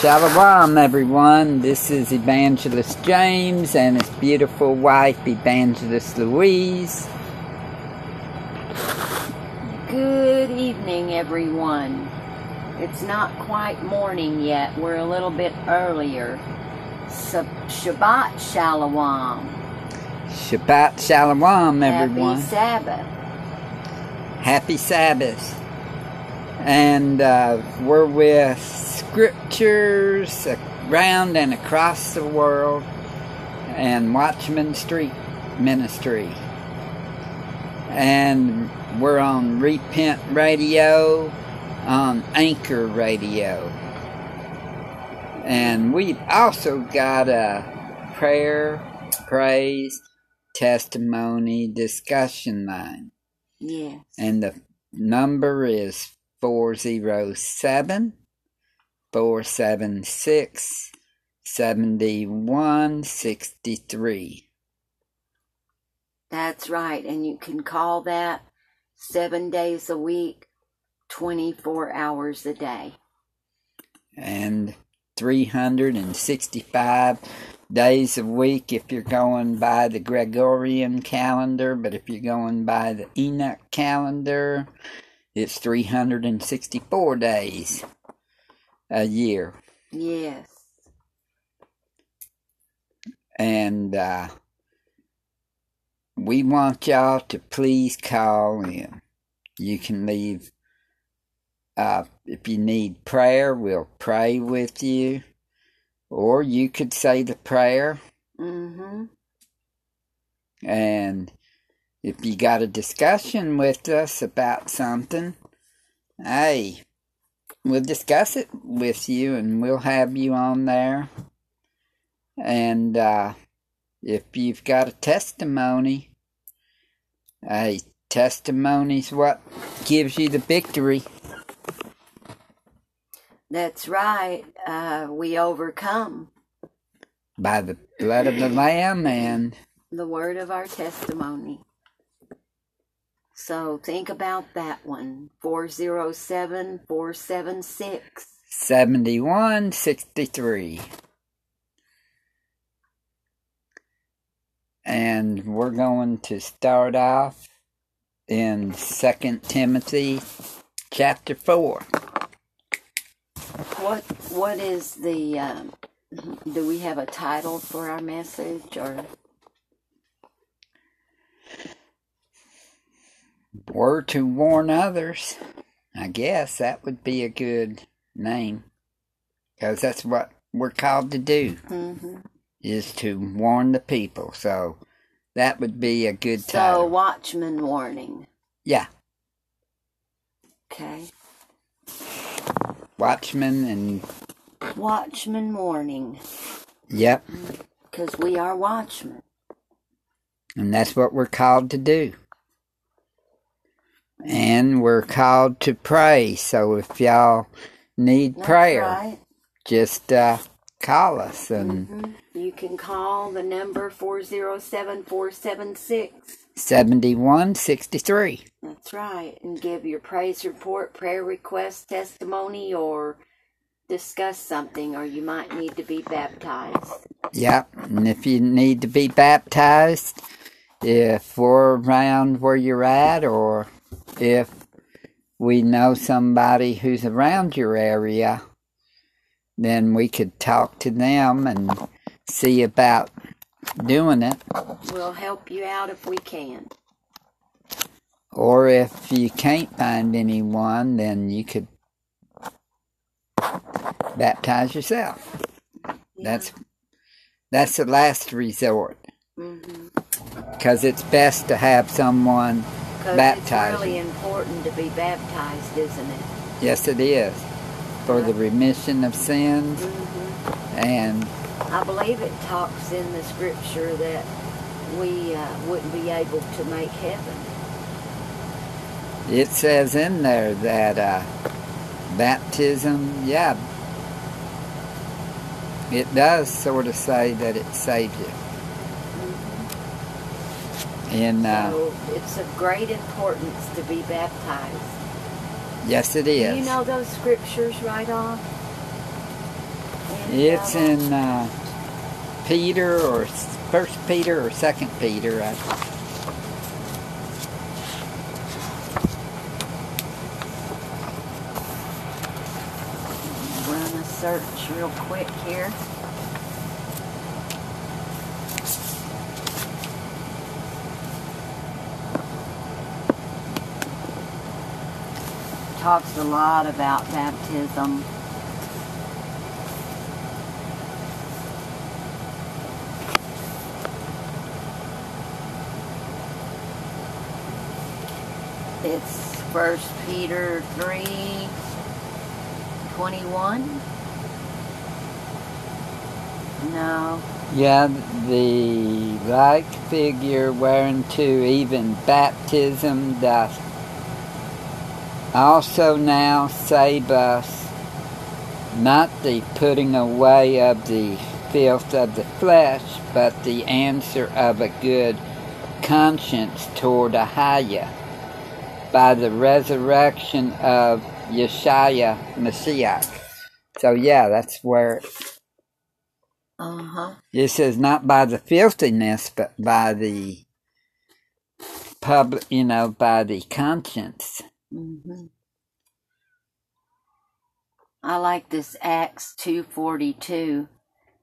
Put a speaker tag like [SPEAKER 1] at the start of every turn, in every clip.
[SPEAKER 1] Shalom, everyone. This is Evangelist James and his beautiful wife, Evangelist Louise.
[SPEAKER 2] Good evening, everyone. It's not quite morning yet. We're a little bit earlier. Shabbat Shalom.
[SPEAKER 1] Shabbat Shalom, everyone.
[SPEAKER 2] Happy Sabbath.
[SPEAKER 1] Happy Sabbath. And uh, we're with scriptures around and across the world and Watchman Street Ministry. And we're on Repent Radio, on Anchor Radio. And we've also got a prayer, praise, testimony discussion line.
[SPEAKER 2] Yes.
[SPEAKER 1] And the number is 407 476 7163.
[SPEAKER 2] That's right. And you can call that seven days a week, 24 hours a day.
[SPEAKER 1] And 365 days a week if you're going by the Gregorian calendar, but if you're going by the Enoch calendar, it's 364 days a year.
[SPEAKER 2] Yes.
[SPEAKER 1] And uh, we want y'all to please call in. You can leave, uh, if you need prayer, we'll pray with you. Or you could say the prayer.
[SPEAKER 2] Mm-hmm.
[SPEAKER 1] And if you got a discussion with us about something, hey, we'll discuss it with you and we'll have you on there. And uh, if you've got a testimony, hey, testimony's what gives you the victory.
[SPEAKER 2] That's right. Uh, we overcome
[SPEAKER 1] By the blood of the Lamb and
[SPEAKER 2] the word of our testimony. So think about that one 407 476.
[SPEAKER 1] 7163. And we're going to start off in 2 Timothy chapter 4.
[SPEAKER 2] What What is the. Um, do we have a title for our message or.
[SPEAKER 1] Were to warn others. I guess that would be a good name. Because that's what we're called to do,
[SPEAKER 2] Mm-hmm.
[SPEAKER 1] is to warn the people. So that would be a good
[SPEAKER 2] So,
[SPEAKER 1] title.
[SPEAKER 2] Watchman Warning.
[SPEAKER 1] Yeah,
[SPEAKER 2] Okay.
[SPEAKER 1] Watchman and,
[SPEAKER 2] Watchman Warning.
[SPEAKER 1] yep,
[SPEAKER 2] Because we are watchmen.
[SPEAKER 1] and that's what we're called to do. And we're called to pray. So if y'all need
[SPEAKER 2] That's
[SPEAKER 1] prayer,
[SPEAKER 2] right.
[SPEAKER 1] just uh, call us and
[SPEAKER 2] Mhm. You can call the number 407 476.
[SPEAKER 1] 7163.
[SPEAKER 2] That's right. And give your praise report, prayer request, testimony, or discuss something, or you might need to be baptized.
[SPEAKER 1] Yep, and if you need to be baptized, if we're around where you're at, or if we know somebody who's around your area, then we could talk to them and see about doing it.
[SPEAKER 2] We'll help you out if we can.
[SPEAKER 1] Or if you can't find anyone, then you could baptize yourself. That's that's the last resort.
[SPEAKER 2] Mm-hmm.
[SPEAKER 1] because it's best to have someone Baptized.
[SPEAKER 2] it's really important to be baptized, isn't it?
[SPEAKER 1] yes it is for the remission of sins
[SPEAKER 2] hmm
[SPEAKER 1] and
[SPEAKER 2] I believe it talks in the scripture that we uh, wouldn't be able to make heaven.
[SPEAKER 1] it says in there that uh, baptism yeah it does sort of say that it saves you and uh,
[SPEAKER 2] So it's of great importance to be baptized.
[SPEAKER 1] yes it is.
[SPEAKER 2] Do you know those scriptures right off?
[SPEAKER 1] It's in uh, Peter or First Peter or Second Peter. I,
[SPEAKER 2] Run a search real quick here. Talks a lot about baptism. It's First Peter three twenty one. No.
[SPEAKER 1] yeah, the like figure whereunto even baptism doth also now save us, not the putting away of the filth of the flesh, but the answer of a good conscience toward Ahia by the resurrection of Yeshua Messiah. So yeah, that's where
[SPEAKER 2] Uh huh.
[SPEAKER 1] it says not by the filthiness, but by the public, you know, by the conscience.
[SPEAKER 2] Hmm I like this Acts two forty two.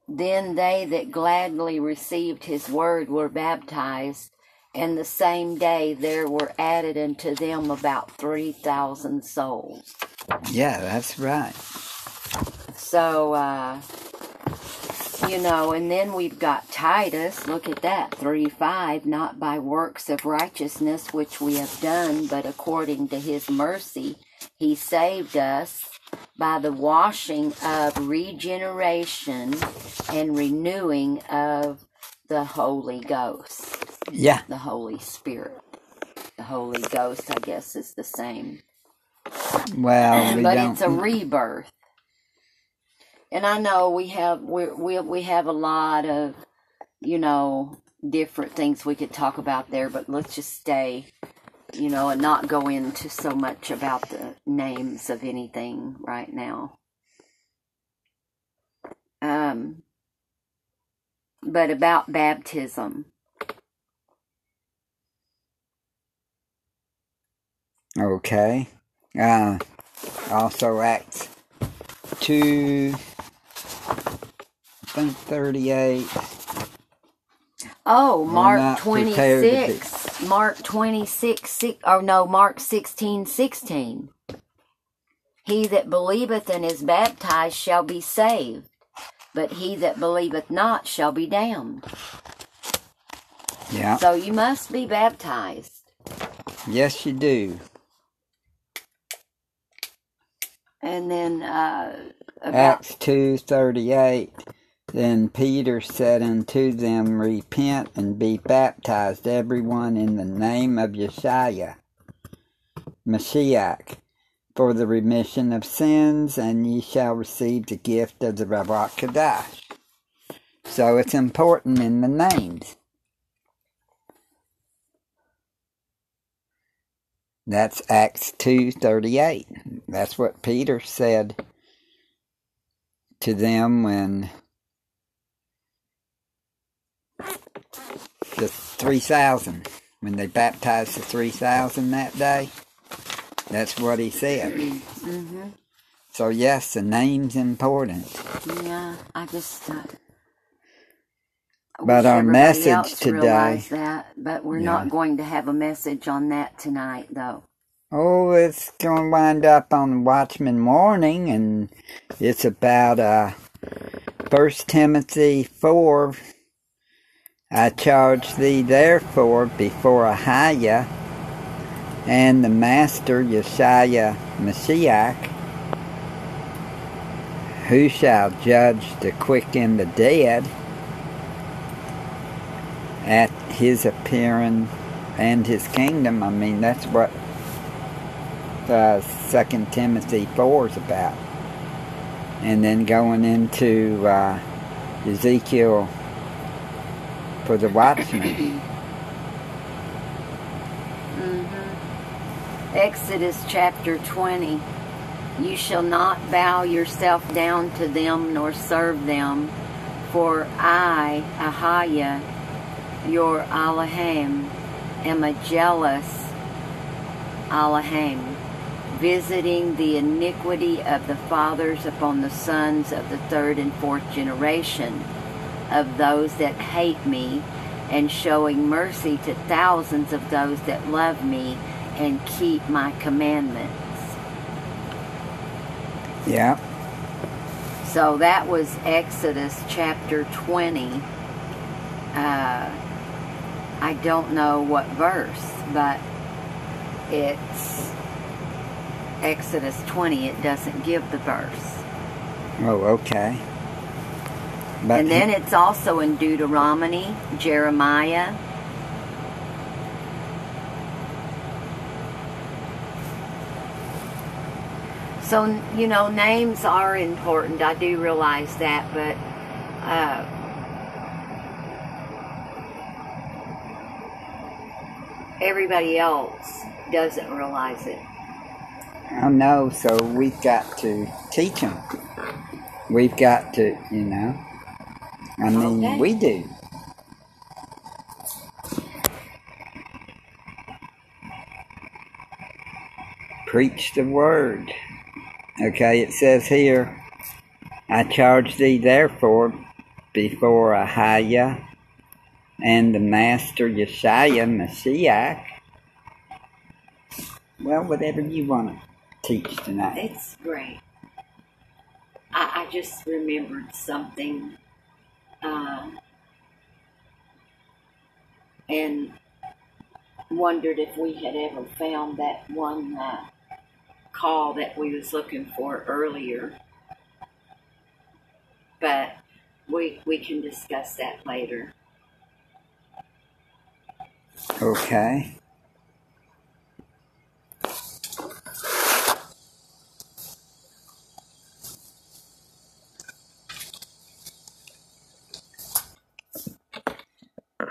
[SPEAKER 2] Then they that gladly received his word were baptized, and the same day there were added unto them about three thousand souls.
[SPEAKER 1] Yeah, that's right.
[SPEAKER 2] So, uh, you know, and then we've got Titus. Look at that, 3 5. Not by works of righteousness which we have done, but according to his mercy, he saved us by the washing of regeneration and renewing of the Holy Ghost,
[SPEAKER 1] Yeah,
[SPEAKER 2] the Holy Spirit. The Holy Ghost, I guess, is the same
[SPEAKER 1] well, we
[SPEAKER 2] but it's a rebirth. And I know we have we we we have a lot of you know different things we could talk about there, but let's just stay you know and not go into so much about the names of anything right now. Um but about baptism.
[SPEAKER 1] Okay. Uh, also Acts 2, I think 38.
[SPEAKER 2] Oh, Mark
[SPEAKER 1] not prepared to be-
[SPEAKER 2] 26. Mark 26, six, or no, Mark 16, 16. He that believeth and is baptized shall be saved, but he that believeth not shall be damned.
[SPEAKER 1] Yeah.
[SPEAKER 2] So you must be baptized.
[SPEAKER 1] Yes, you do.
[SPEAKER 2] And then, uh, about,
[SPEAKER 1] Acts 2:38 Then Peter said unto them repent and be baptized everyone in the name of Yeshua Mashiach for the remission of sins and ye shall receive the gift of the Ruach Kadash. So it's important in the names. That's Acts 2:38. That's what Peter said to them when the 3,000, when they baptized the 3,000 that day. That's what he said.
[SPEAKER 2] hmm
[SPEAKER 1] So, yes, the name's important.
[SPEAKER 2] yeah, I just, uh,
[SPEAKER 1] But our message today-
[SPEAKER 2] that, but we're
[SPEAKER 1] Yeah.
[SPEAKER 2] not going to have a message on that tonight, though.
[SPEAKER 1] Oh, it's going to wind up on Watchman Warning, and it's about uh, 1 Timothy 4. I charge thee therefore before Ahiah and the Master Yeshua Messiah, who shall judge the quick and the dead at his appearing and his kingdom. I mean, that's what uh, Second Timothy four is about, and then going into uh, Ezekiel for the watchman.
[SPEAKER 2] hmm Exodus chapter 20. You shall not bow yourself down to them nor serve them, for I, Ahiah, your Elohim, am a jealous Elohim, visiting the iniquity of the fathers upon the sons of the third and fourth generation of those that hate me, and showing mercy to thousands of those that love me and keep my commandments.
[SPEAKER 1] Yeah.
[SPEAKER 2] So that was Exodus chapter 20. Uh, I don't know what verse, but it's Exodus 20. It doesn't give the verse.
[SPEAKER 1] Oh, okay. But
[SPEAKER 2] and then it's also in Deuteronomy, Jeremiah. So, you know, names are important. I do realize that, but uh, everybody else doesn't realize it.
[SPEAKER 1] I know, so we've got to teach them. We've got to, you know. I mean,
[SPEAKER 2] Okay.
[SPEAKER 1] we do. Preach the word. Okay, it says here, I charge thee therefore before Ahiah and the Master Yeshua Mashiach. Well, whatever you want to teach tonight.
[SPEAKER 2] It's great. I, I just remembered something. Uh, and wondered if we had ever found that one uh, call that we was looking for earlier. But we we can discuss that later.
[SPEAKER 1] Okay.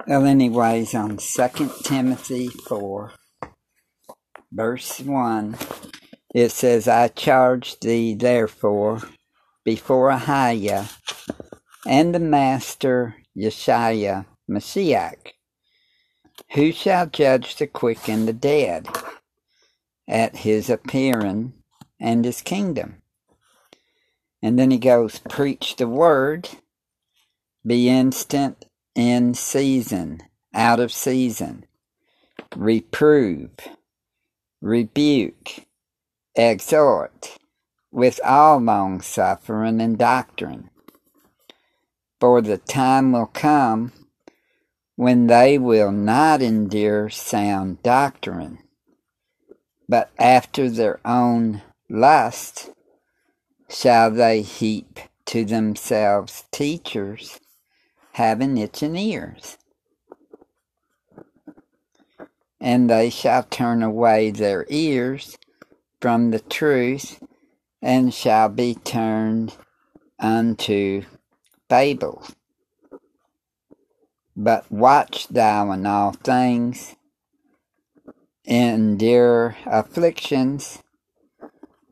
[SPEAKER 1] Well, anyways, on 2 Timothy 4, verse 1, it says, I charge thee therefore before Ahiah and the Master Yeshua Mashiach, who shall judge the quick and the dead at his appearing and his kingdom. And then he goes, Preach the word, be instant in season, out of season, reprove, rebuke, exhort, with all long suffering and doctrine. For the time will come when they will not endure sound doctrine, but after their own lust shall they heap to themselves teachers having itching ears. And they shall turn away their ears from the truth and shall be turned unto fables. But watch thou in all things, endure afflictions,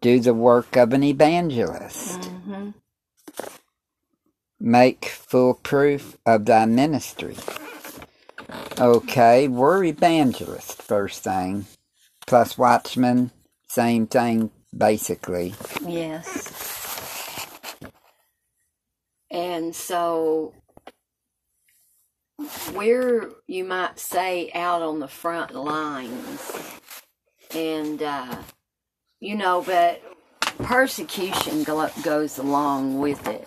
[SPEAKER 1] do the work of an evangelist,
[SPEAKER 2] Mm-hmm.
[SPEAKER 1] Make full proof of thy ministry. Okay, we're evangelists, first thing, plus watchmen, same thing, basically.
[SPEAKER 2] Yes. And so we're, you might say, out on the front lines. And, uh, you know, but persecution go- goes along with it.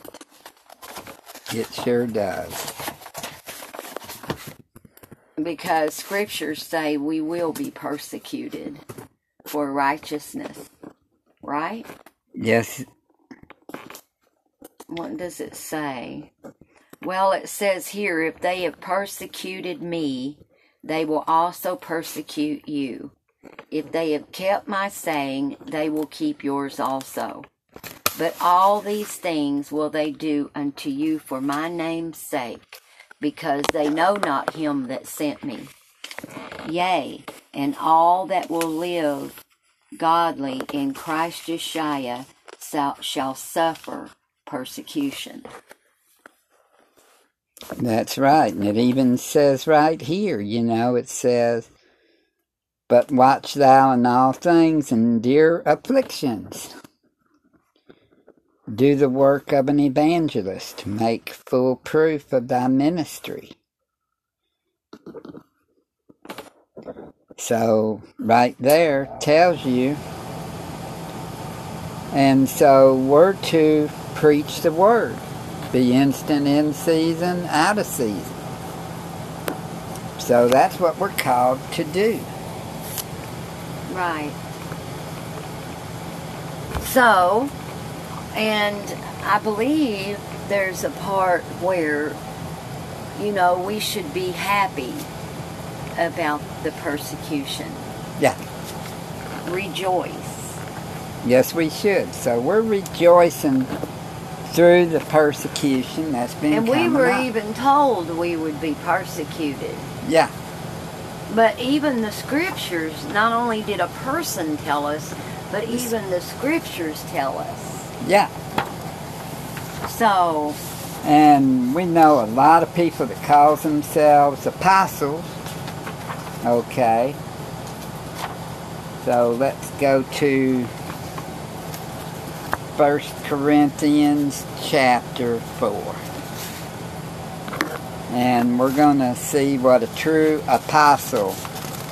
[SPEAKER 1] It sure does.
[SPEAKER 2] Because scriptures say we will be persecuted for righteousness. Right?
[SPEAKER 1] Yes,
[SPEAKER 2] What does it say? Well, it says here, if they have persecuted me, they will also persecute you. If they have kept my saying, they will keep yours also. But all these things will they do unto you for my name's sake, because they know not him that sent me. Yea, and all that will live godly in Christ Yeshua shall, suffer persecution.
[SPEAKER 1] That's right. And it even says right here, you know, it says, But watch thou in all things, and endure afflictions. Do the work of an evangelist, make full proof of thy ministry. So, right there tells you. And so, we're to preach the word, be instant in season, out of season. So, that's what we're called to do.
[SPEAKER 2] Right. So, and I believe there's a part where, you know, we should be happy about the persecution.
[SPEAKER 1] Yeah.
[SPEAKER 2] Rejoice.
[SPEAKER 1] Yes, we should. So we're rejoicing through the persecution that's been
[SPEAKER 2] And we were
[SPEAKER 1] up.
[SPEAKER 2] even told we would be persecuted.
[SPEAKER 1] Yeah.
[SPEAKER 2] But even the scriptures, not only did a person tell us, but even the scriptures tell us.
[SPEAKER 1] Yeah.
[SPEAKER 2] So,
[SPEAKER 1] And we know a lot of people that calls themselves apostles. Okay. So let's go to First Corinthians chapter 4. And we're going to see what a true apostle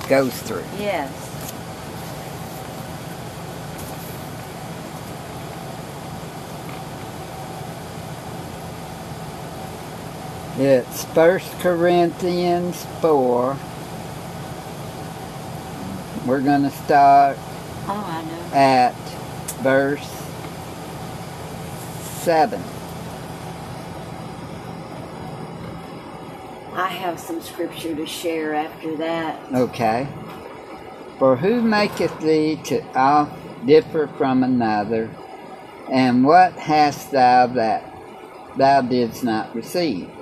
[SPEAKER 1] goes through.
[SPEAKER 2] yes.
[SPEAKER 1] It's First Corinthians 4. We're going to start
[SPEAKER 2] Oh,
[SPEAKER 1] at verse 7.
[SPEAKER 2] I have some scripture to share after that.
[SPEAKER 1] Okay. For who maketh thee to all differ from another? And what hast thou that thou didst not receive?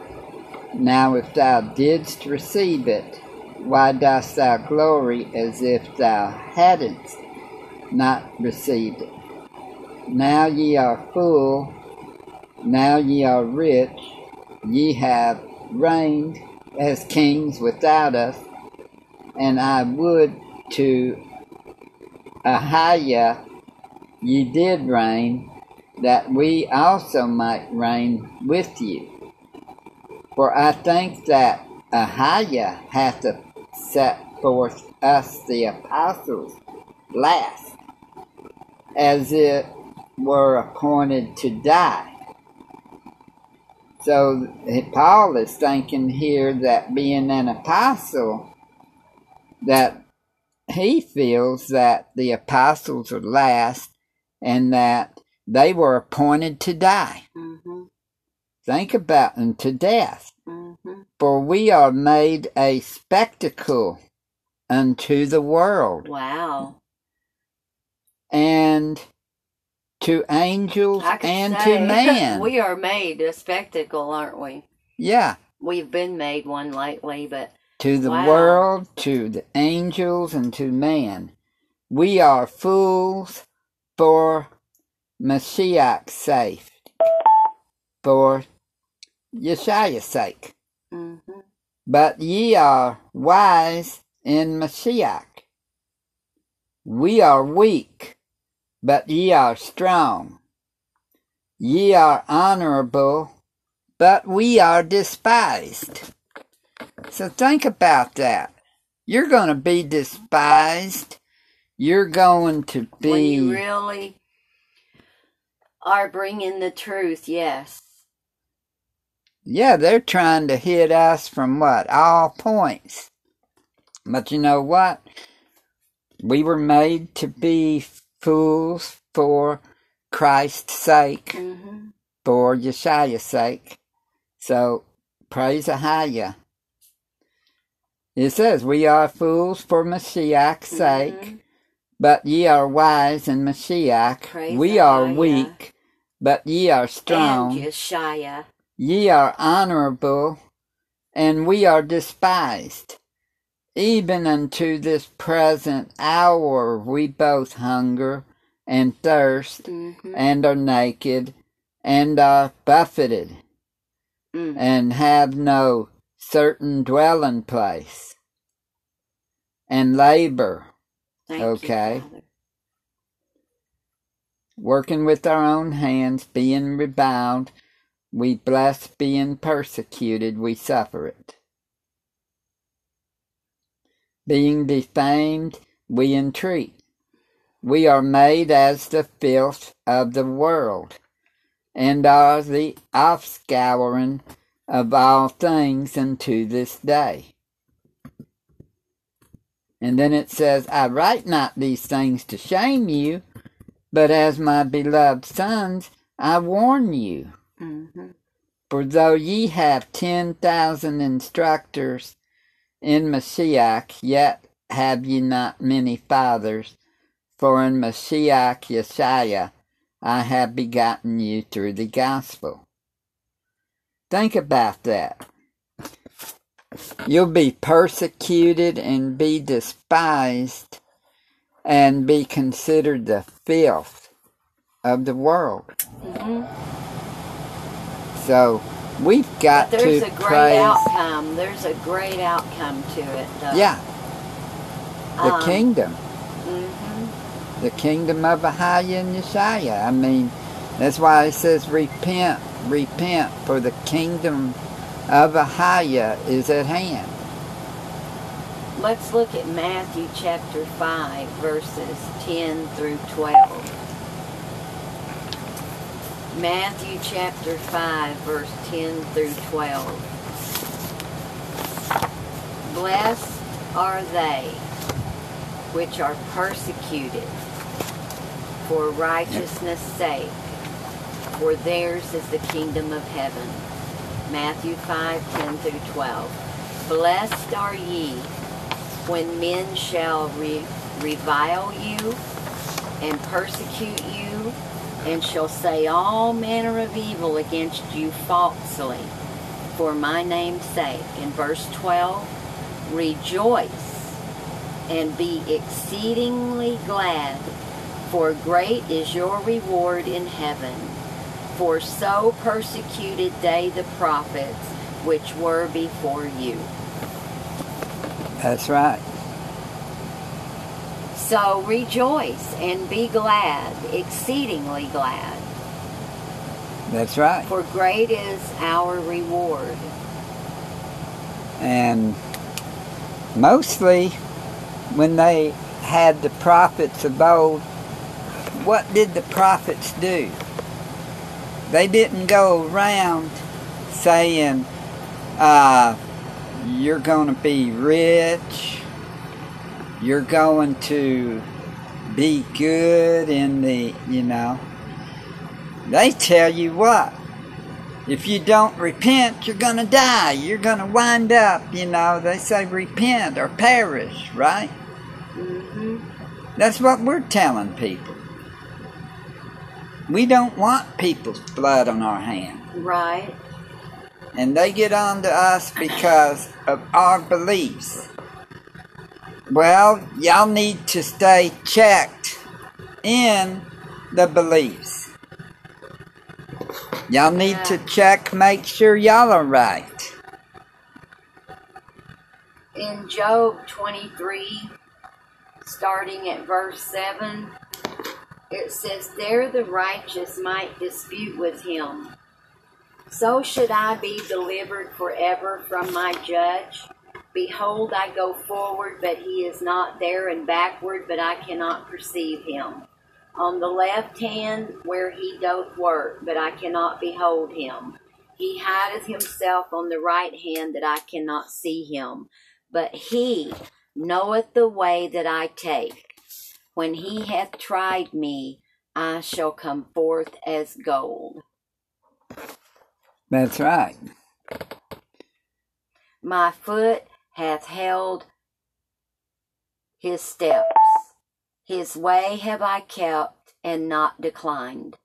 [SPEAKER 1] Now if thou didst receive it, why dost thou glory as if thou hadst not received it? Now ye are full, now ye are rich, ye have reigned as kings without us, and I would to Ahiah ye did reign, that we also might reign with you. For I think that Ahiah hath set forth us the apostles last, as it were appointed to die. So Paul is thinking here that being an apostle, that he feels that the apostles are last and that they were appointed to die.
[SPEAKER 2] Mm-hmm.
[SPEAKER 1] Think about them to death.
[SPEAKER 2] Mm-hmm.
[SPEAKER 1] For we are made a spectacle unto the world
[SPEAKER 2] Wow.
[SPEAKER 1] and to angels and
[SPEAKER 2] say,
[SPEAKER 1] to man.
[SPEAKER 2] we are made a spectacle, aren't we?
[SPEAKER 1] yeah.
[SPEAKER 2] We've been made one lately, but
[SPEAKER 1] to the
[SPEAKER 2] Wow.
[SPEAKER 1] world, to the angels, and to man. We are fools for Messiah's sake, for Yeshua's sake.
[SPEAKER 2] mm-hmm.
[SPEAKER 1] But ye are wise in Mashiach. We are weak, but ye are strong. Ye are honorable, but we are despised. So think about that. You're going to be despised. You're going to be.
[SPEAKER 2] when you really are bringing the truth, yes.
[SPEAKER 1] Yeah, they're trying to hit us from what? All points. But you know what? We were made to be fools for Christ's sake,
[SPEAKER 2] Mm-hmm.
[SPEAKER 1] for Yeshua's sake. So, praise Ahia. It says, We are fools for Mashiach's sake,
[SPEAKER 2] Mhm.
[SPEAKER 1] but ye are wise in Mashiach.
[SPEAKER 2] Praise
[SPEAKER 1] we are weak, but ye are strong.
[SPEAKER 2] And Yeshaya.
[SPEAKER 1] Ye are honorable, and we are despised. even unto this present hour we both hunger and thirst
[SPEAKER 2] Mm-hmm.
[SPEAKER 1] and are naked and are buffeted
[SPEAKER 2] Mm.
[SPEAKER 1] and have no certain dwelling place and labor
[SPEAKER 2] Thank
[SPEAKER 1] Okay.
[SPEAKER 2] Father.
[SPEAKER 1] working with our own hands, being reviled, we bless, being persecuted, we suffer it. Being defamed, we entreat. We are made as the filth of the world, and are the offscouring of all things unto this day. And then it says, I write not these things to shame you, but as my beloved sons, I warn you. For though ye have ten thousand instructors in Mashiach, yet have ye not many fathers. For in Mashiach Yeshua I have begotten you through the gospel. Think about that. You'll be persecuted and be despised and be considered the filth of the world.
[SPEAKER 2] Mm-hmm.
[SPEAKER 1] So we've got
[SPEAKER 2] But there's
[SPEAKER 1] to
[SPEAKER 2] a great
[SPEAKER 1] praise.
[SPEAKER 2] outcome. There's a great outcome to it, though.
[SPEAKER 1] Yeah, the
[SPEAKER 2] Um,
[SPEAKER 1] kingdom,
[SPEAKER 2] Mm-hmm.
[SPEAKER 1] the kingdom of Ahaya and Yeshaya. I mean, that's why it says repent, repent, for the kingdom of Ahaya is at hand.
[SPEAKER 2] Let's look at Matthew chapter 5, verses 10 through 12. Matthew chapter 5, verse 10 through 12. Blessed are they which are persecuted for righteousness' sake, for theirs is the kingdom of heaven. Matthew 5, 10 through 12. Blessed are ye when men shall re- revile you and persecute you, and shall say all manner of evil against you falsely for my name's sake. In verse 12, rejoice and be exceedingly glad, for great is your reward in heaven. For so persecuted they the prophets which were before you.
[SPEAKER 1] That's right.
[SPEAKER 2] So rejoice and be glad, exceedingly glad,
[SPEAKER 1] That's right.
[SPEAKER 2] for great is our reward.
[SPEAKER 1] And mostly when they had the prophets of old, what did the prophets do? They didn't go around saying, uh, you're going to be rich, you're going to be good in the, you know. They tell you what, if you don't repent, you're going to die. You're going to wind up, you know. They say repent or perish, right?
[SPEAKER 2] hmm
[SPEAKER 1] That's what we're telling people. We don't want people's blood on our hands.
[SPEAKER 2] Right.
[SPEAKER 1] And they get on to us because of our beliefs. Well, y'all need to stay checked in the beliefs. Y'all need to check, make sure y'all are right.
[SPEAKER 2] In Job 23, starting at verse 7, it says, There the righteous might dispute with him. So should I be delivered forever from my judge? Behold, I go forward, but he is not there, and backward, but I cannot perceive him. On the left hand, where he doth work, but I cannot behold him. He hideth himself on the right hand, that I cannot see him. But he knoweth the way that I take. When he hath tried me, I shall come forth as gold.
[SPEAKER 1] That's right.
[SPEAKER 2] My foot hath held his steps. His way have I kept and not declined.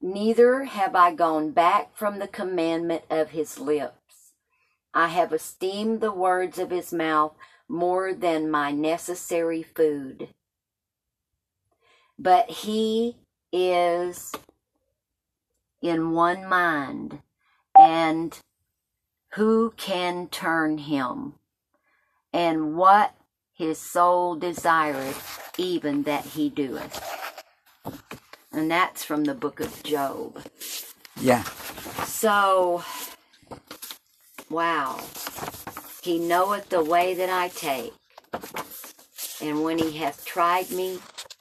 [SPEAKER 2] Neither have I gone back from the commandment of his lips. I have esteemed the words of his mouth more than my necessary food. But he is in one mind, and who can turn him? And what his soul desireth, even that he doeth. And that's from the book of Job.
[SPEAKER 1] Yeah.
[SPEAKER 2] So, wow. He knoweth the way that I take. And when he hath tried me,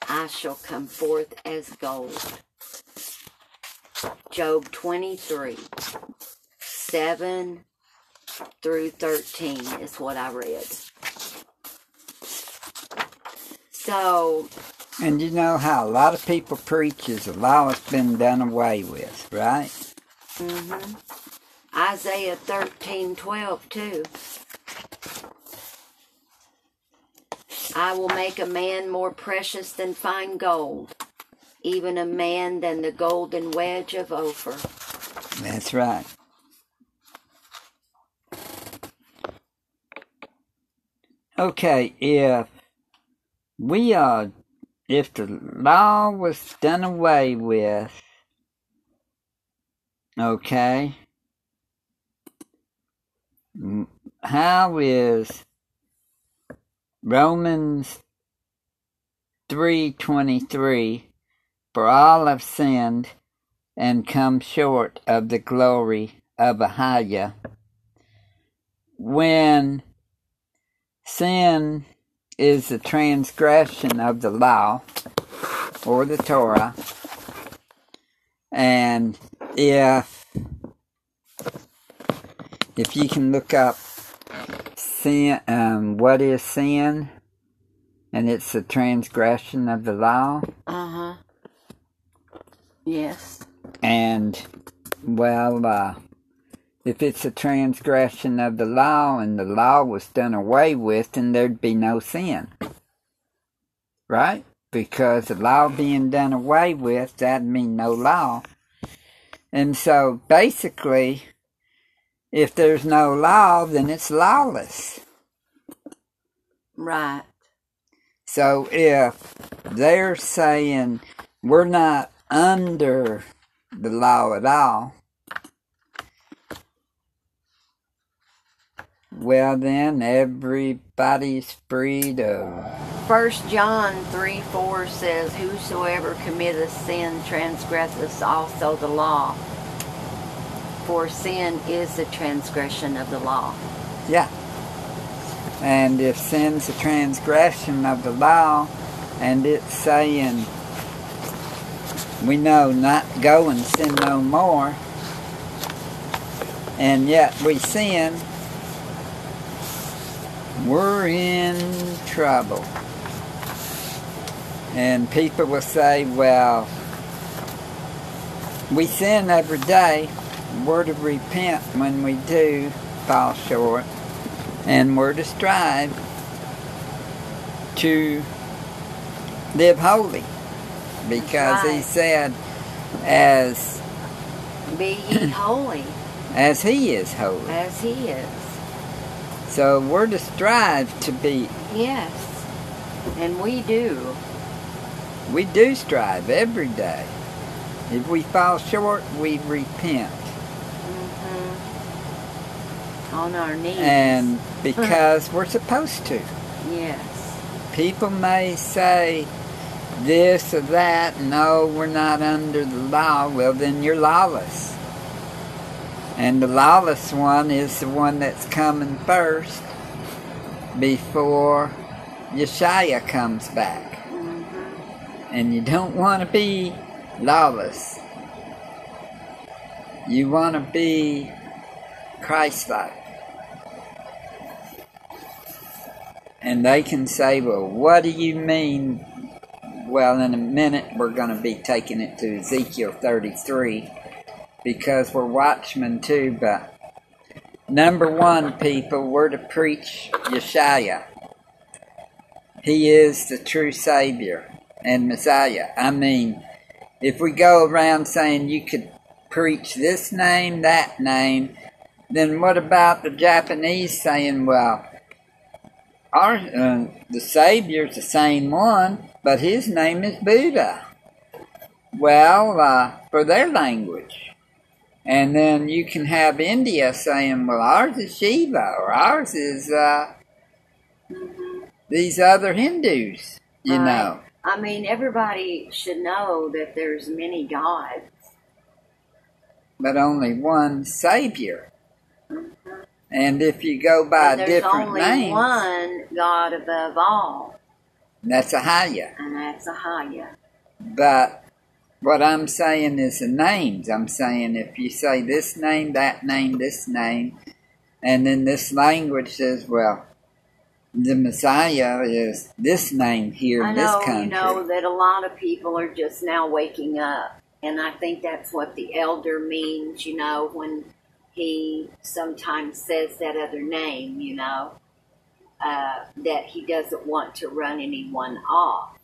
[SPEAKER 2] I shall come forth as gold. Job 23, 7 through 13 is what I read. So,
[SPEAKER 1] And you know how a lot of people preach is the law has been done away with, right?
[SPEAKER 2] Mm-hmm. Isaiah 13, 12 too. I will make a man more precious than fine gold, even a man than the golden wedge of Ophir.
[SPEAKER 1] That's right. Okay, if we are, if the law was done away with, okay, how is Romans 3.23, for all have sinned and come short of the glory of Ahiah. When sin is the transgression of the law or the Torah, and if if you can look up sin, um, what is sin, and it's the transgression of the law.
[SPEAKER 2] Uh huh. Yes.
[SPEAKER 1] And, well, uh, if it's a transgression of the law and the law was done away with, then there'd be no sin. Right? Because the law being done away with, that'd mean no law. And so basically, if there's no law, then it's lawless.
[SPEAKER 2] Right.
[SPEAKER 1] So if they're saying we're not under the law at all, well then everybody's free to
[SPEAKER 2] First John 3 4 says, Whosoever committeth sin transgresseth also the law. For sin is the transgression of the law.
[SPEAKER 1] yeah. And if sin's a transgression of the law, and it's saying we know not go and sin no more, and yet we sin, we're in trouble. And people will say, well, we sin every day. We're to repent when we do fall short. And we're to strive to live holy. Because he
[SPEAKER 2] Right.
[SPEAKER 1] said, as
[SPEAKER 2] Be ye holy
[SPEAKER 1] as he is holy.
[SPEAKER 2] as he is.
[SPEAKER 1] So we're to strive to be
[SPEAKER 2] Yes. And we do.
[SPEAKER 1] We do strive every day. If we fall short, we repent.
[SPEAKER 2] hmm On our knees.
[SPEAKER 1] And because we're supposed to.
[SPEAKER 2] yes.
[SPEAKER 1] People may say this or that, no, we're not under the law. Well, then you're lawless. And the lawless one is the one that's coming first before Yeshua comes back. And you don't want to be lawless. You want to be Christ-like. And they can say, well, what do you mean? Well, in a minute, we're going to be taking it to Ezekiel 33 because we're watchmen too. But number one, people, we're to preach Yeshua. He is the true Savior and Messiah. I mean, if we go around saying you could preach this name, that name, then what about the Japanese saying, well, our uh, the Savior's the same one, but his name is Buddha? Well, uh, for their language. And then you can have India saying, well, ours is Shiva, or ours is uh, these other Hindus, you
[SPEAKER 2] Right.
[SPEAKER 1] know.
[SPEAKER 2] I mean, everybody should know that there's many gods.
[SPEAKER 1] but only one Savior. And if you go by
[SPEAKER 2] and there's
[SPEAKER 1] different
[SPEAKER 2] only
[SPEAKER 1] names,
[SPEAKER 2] one God above all,
[SPEAKER 1] that's a Haya.
[SPEAKER 2] and that's Ahaya.
[SPEAKER 1] But what I'm saying is the names. I'm saying if you say this name, that name, this name, and then this language says, well, the Messiah is this name here
[SPEAKER 2] I
[SPEAKER 1] in this country.
[SPEAKER 2] you know, that a lot of people are just now waking up. And I think that's what the elder means, you know, when he sometimes says that other name, you know, uh, that he doesn't want to run anyone off.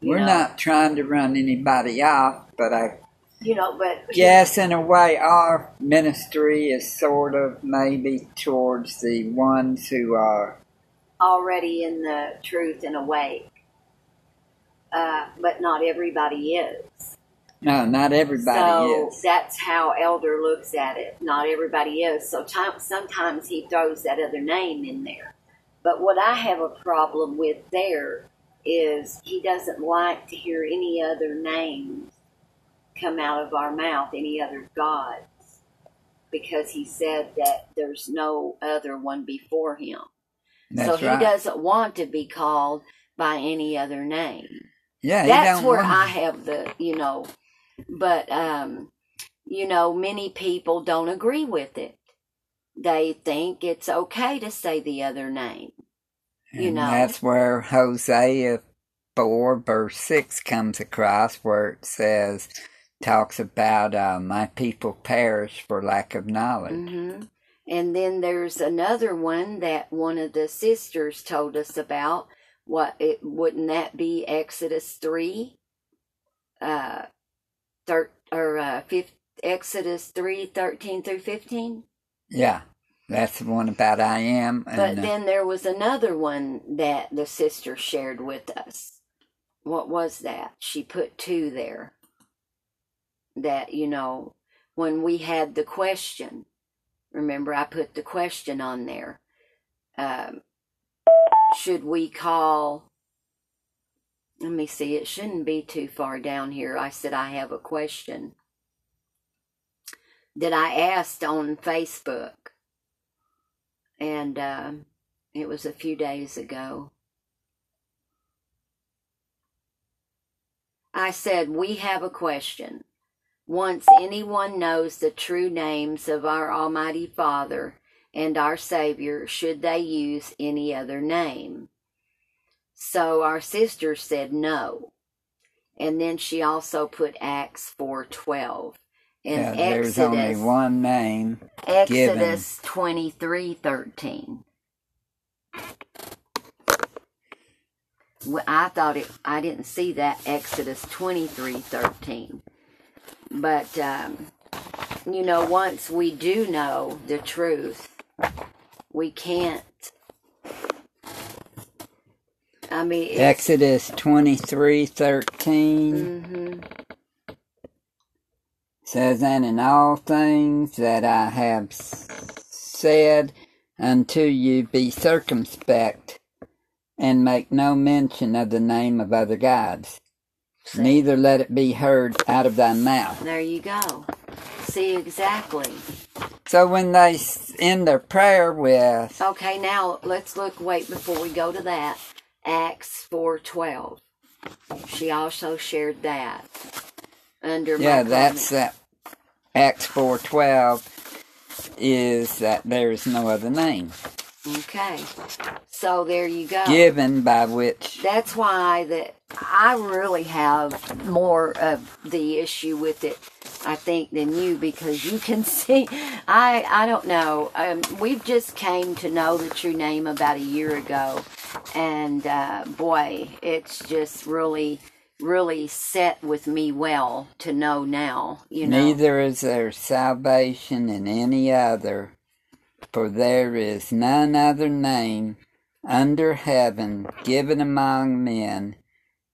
[SPEAKER 2] You
[SPEAKER 1] We're
[SPEAKER 2] know.
[SPEAKER 1] not trying to run anybody off, but I
[SPEAKER 2] You know, but
[SPEAKER 1] Yes, in a way, our ministry is sort of maybe towards the ones who are.
[SPEAKER 2] already in the truth and awake. Uh, but not everybody is.
[SPEAKER 1] No, not everybody
[SPEAKER 2] so
[SPEAKER 1] is.
[SPEAKER 2] that's how Elder looks at it. Not everybody is. So time, sometimes he throws that other name in there. But what I have a problem with there is he doesn't like to hear any other names come out of our mouth, any other gods, because he said that there's no other one before him.
[SPEAKER 1] That's
[SPEAKER 2] so he
[SPEAKER 1] right.
[SPEAKER 2] doesn't want to be called by any other name.
[SPEAKER 1] yeah,
[SPEAKER 2] That's where I have the, you know, but um, you know, many people don't agree with it. They think it's okay to say the other name. You
[SPEAKER 1] and
[SPEAKER 2] know.
[SPEAKER 1] That's where Hosea 4, verse 6 comes across, where it says, talks about, uh, my people perish for lack of knowledge.
[SPEAKER 2] hmm And then there's another one that one of the sisters told us about. What it wouldn't that be Exodus three, uh, thir- or uh, fifth, Exodus three thirteen through fifteen.
[SPEAKER 1] Yeah, that's the one about I am. And,
[SPEAKER 2] But
[SPEAKER 1] uh,
[SPEAKER 2] then there was another one that the sister shared with us. What was that? She put two there. That, you know, when we had the question, remember I put the question on there. Um, should we call? Let me see, it shouldn't be too far down here. I said I have a question that I asked on Facebook and um, it was a few days ago. I said, We have a question. Once anyone knows the true names of our Almighty Father and our Savior, should they use any other name? So our sister said no. And then she also put Acts 4:12
[SPEAKER 1] yeah,
[SPEAKER 2] and
[SPEAKER 1] there's
[SPEAKER 2] Exodus
[SPEAKER 1] only one name.
[SPEAKER 2] Exodus twenty three thirteen. Well, I thought it. I didn't see that Exodus twenty three thirteen, but um, you know, once we do know the truth, we can't. I mean, it's,
[SPEAKER 1] Exodus twenty three thirteen
[SPEAKER 2] hmm
[SPEAKER 1] says, And in all things that I have said unto you, be circumspect, and make no mention of the name of other gods, neither let it be heard out of thy mouth.
[SPEAKER 2] there you go. See exactly.
[SPEAKER 1] So when they end their prayer with,
[SPEAKER 2] Okay, now let's look. Wait before we go to that. Acts four twelve. She also shared that under my
[SPEAKER 1] yeah, that's that. Acts four twelve is that there is no other name
[SPEAKER 2] okay. So there you go.
[SPEAKER 1] given by which
[SPEAKER 2] That's why that I really have more of the issue with it, I think, than you because you can see. I I don't know. Um, we've just came to know the true name about a year ago, and uh, boy, it's just really really set with me well to know now. You know.
[SPEAKER 1] neither is there salvation in any other, For there is none other name under heaven given among men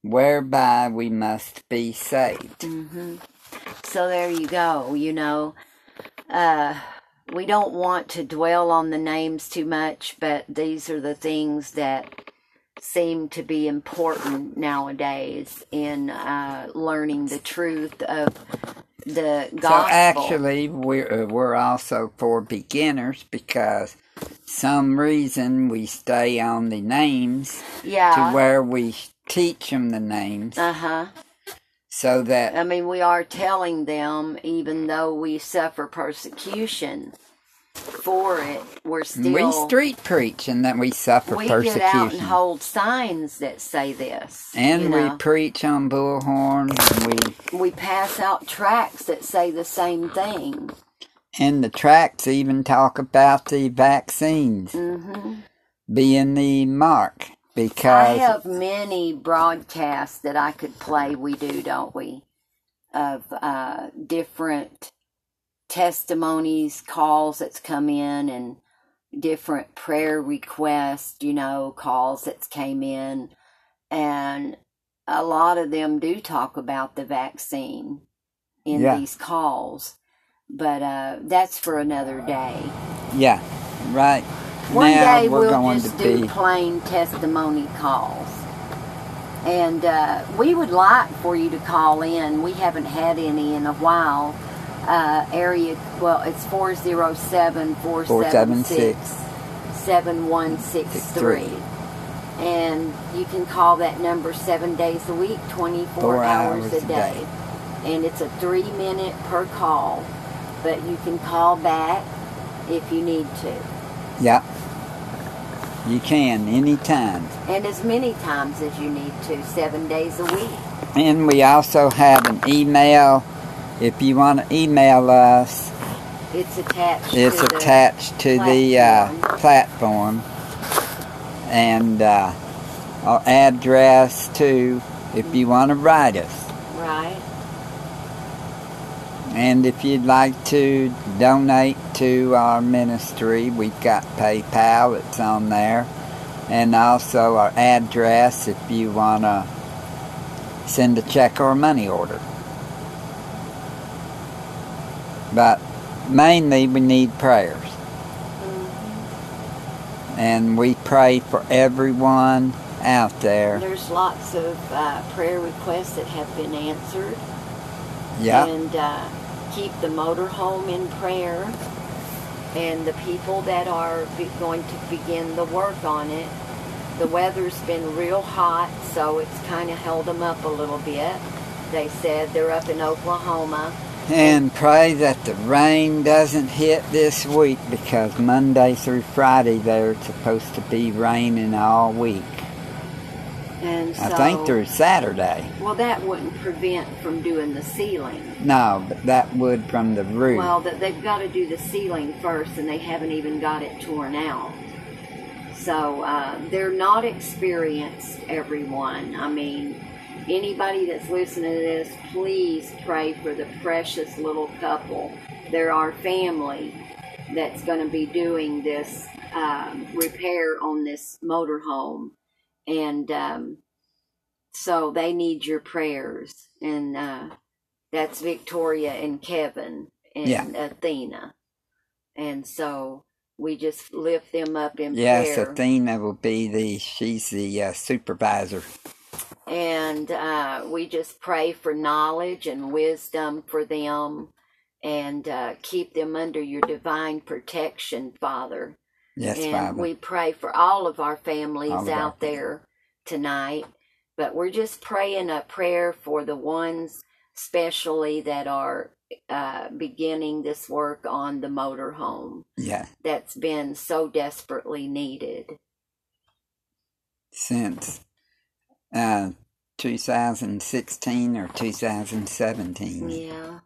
[SPEAKER 1] whereby we must be saved.
[SPEAKER 2] hmm So there you go. You know, uh, we don't want to dwell on the names too much, but these are the things that seem to be important nowadays in uh, learning the truth of the gospel.
[SPEAKER 1] So actually, we're uh, we're also for beginners because some reason we stay on the names
[SPEAKER 2] yeah.
[SPEAKER 1] to where we teach them the names
[SPEAKER 2] Uh huh.
[SPEAKER 1] so that
[SPEAKER 2] I mean, we are telling them, even though we suffer persecution for it, we're still
[SPEAKER 1] we street preach and that we suffer
[SPEAKER 2] we get out and hold signs that say this.
[SPEAKER 1] And
[SPEAKER 2] you
[SPEAKER 1] we
[SPEAKER 2] know.
[SPEAKER 1] preach on bullhorn, and we
[SPEAKER 2] we pass out tracts that say the same thing.
[SPEAKER 1] and the tracts even talk about the vaccines
[SPEAKER 2] hmm
[SPEAKER 1] being the mark Because I
[SPEAKER 2] have many broadcasts that I could play. We do, don't we? Of uh, different testimonies, calls that's come in, and different prayer requests. You know, calls that's came in, and a lot of them do talk about the vaccine in
[SPEAKER 1] Yeah.
[SPEAKER 2] these calls. But uh, that's for another day.
[SPEAKER 1] yeah, right.
[SPEAKER 2] One
[SPEAKER 1] now
[SPEAKER 2] day
[SPEAKER 1] we're
[SPEAKER 2] we'll
[SPEAKER 1] going
[SPEAKER 2] just
[SPEAKER 1] to
[SPEAKER 2] do
[SPEAKER 1] be
[SPEAKER 2] plain testimony calls. And uh, we would like for you to call in. We haven't had any in a while. Uh, area, well, it's 407 476 7163. And you can call that number seven days a week, 24
[SPEAKER 1] Four
[SPEAKER 2] hours,
[SPEAKER 1] hours
[SPEAKER 2] a
[SPEAKER 1] a
[SPEAKER 2] day.
[SPEAKER 1] day.
[SPEAKER 2] And it's a three minute per call. But you can call back if you need to.
[SPEAKER 1] yeah. You can anytime.
[SPEAKER 2] and as many times as you need to, seven days a week.
[SPEAKER 1] And we also have an email. If you want to email us,
[SPEAKER 2] It's attached.
[SPEAKER 1] it's
[SPEAKER 2] to the-
[SPEAKER 1] attached to the uh, platform. And uh, our address too, if you want to write us.
[SPEAKER 2] right.
[SPEAKER 1] And if you'd like to donate to our ministry, we've got PayPal, it's on there. And also our address if you want to send a check or a money order. But mainly we need prayers. And we pray for everyone out there.
[SPEAKER 2] There's lots of uh, prayer requests that have been answered,
[SPEAKER 1] Yeah.
[SPEAKER 2] and uh, keep the motorhome in prayer, and the people that are going to begin the work on it. The weather's been real hot, so it's kind of held them up a little bit. They said they're up in Oklahoma.
[SPEAKER 1] And pray that the rain doesn't hit this week because Monday through Friday they're supposed to be raining all week.
[SPEAKER 2] And so,
[SPEAKER 1] I think through Saturday.
[SPEAKER 2] Well, that wouldn't prevent from doing the ceiling.
[SPEAKER 1] No, but that would from the roof.
[SPEAKER 2] Well, that they've got to do the ceiling first, and they haven't even got it torn out. So uh, they're not experienced, everyone. I mean, anybody that's listening to this, please pray for the precious little couple. They're our family that's going to be doing this um, repair on this motorhome, and um, so they need your prayers. And uh, that's Victoria and Kevin and
[SPEAKER 1] Yeah.
[SPEAKER 2] Athena. And so we just lift them up in
[SPEAKER 1] yes,
[SPEAKER 2] prayer.
[SPEAKER 1] Athena will be the she's the uh, supervisor.
[SPEAKER 2] And uh, we just pray for knowledge and wisdom for them and uh, keep them under your divine protection, Father.
[SPEAKER 1] Yes,
[SPEAKER 2] and
[SPEAKER 1] Father.
[SPEAKER 2] we pray for all of our families
[SPEAKER 1] of
[SPEAKER 2] out there tonight. But we're just praying a prayer for the ones, especially that are uh, beginning this work on the motorhome
[SPEAKER 1] yeah,
[SPEAKER 2] that's been so desperately needed.
[SPEAKER 1] since uh, 2016 or 2017.
[SPEAKER 2] Yeah.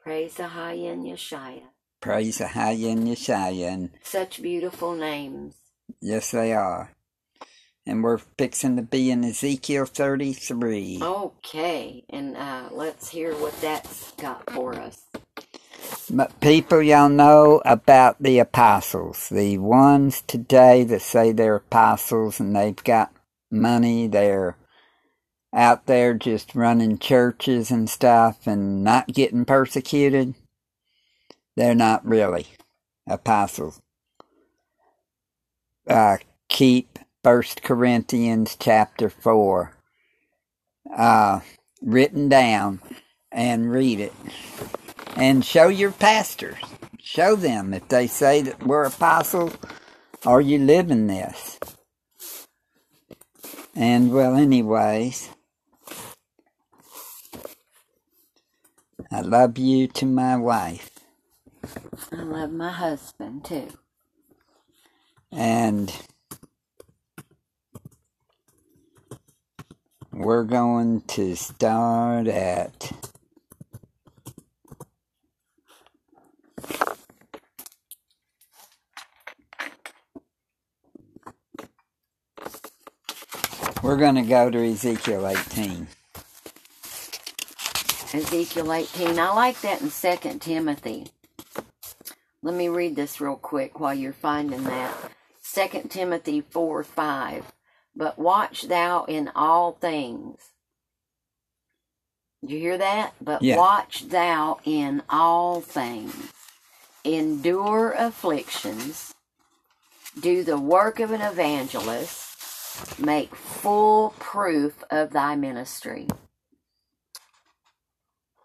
[SPEAKER 2] Praise the High in Yeshaya.
[SPEAKER 1] Praise the High and Yeshaya, and
[SPEAKER 2] Such beautiful names.
[SPEAKER 1] yes, they are. and we're fixing to be in Ezekiel 33.
[SPEAKER 2] Okay, and uh, let's hear what that's got for us.
[SPEAKER 1] People, y'all know about the apostles. The ones today that say they're apostles and they've got money, they're out there just running churches and stuff and not getting persecuted. They're not really apostles. Uh, keep First Corinthians chapter 4 uh, written down and read it. And show your pastors. Show them if they say that we're apostles, are you living this? And well, anyways, I love you to my wife.
[SPEAKER 2] I love my husband too.
[SPEAKER 1] And we're going to start at We're going to go to Ezekiel 18.
[SPEAKER 2] Ezekiel 18. I like that in 2 Timothy. Let me read this real quick while you're finding that. 2 Timothy 4 5. But watch thou in all things. You hear that? But
[SPEAKER 1] Yeah.
[SPEAKER 2] watch thou in all things. Endure afflictions. Do the work of an evangelist. Make full proof of thy ministry.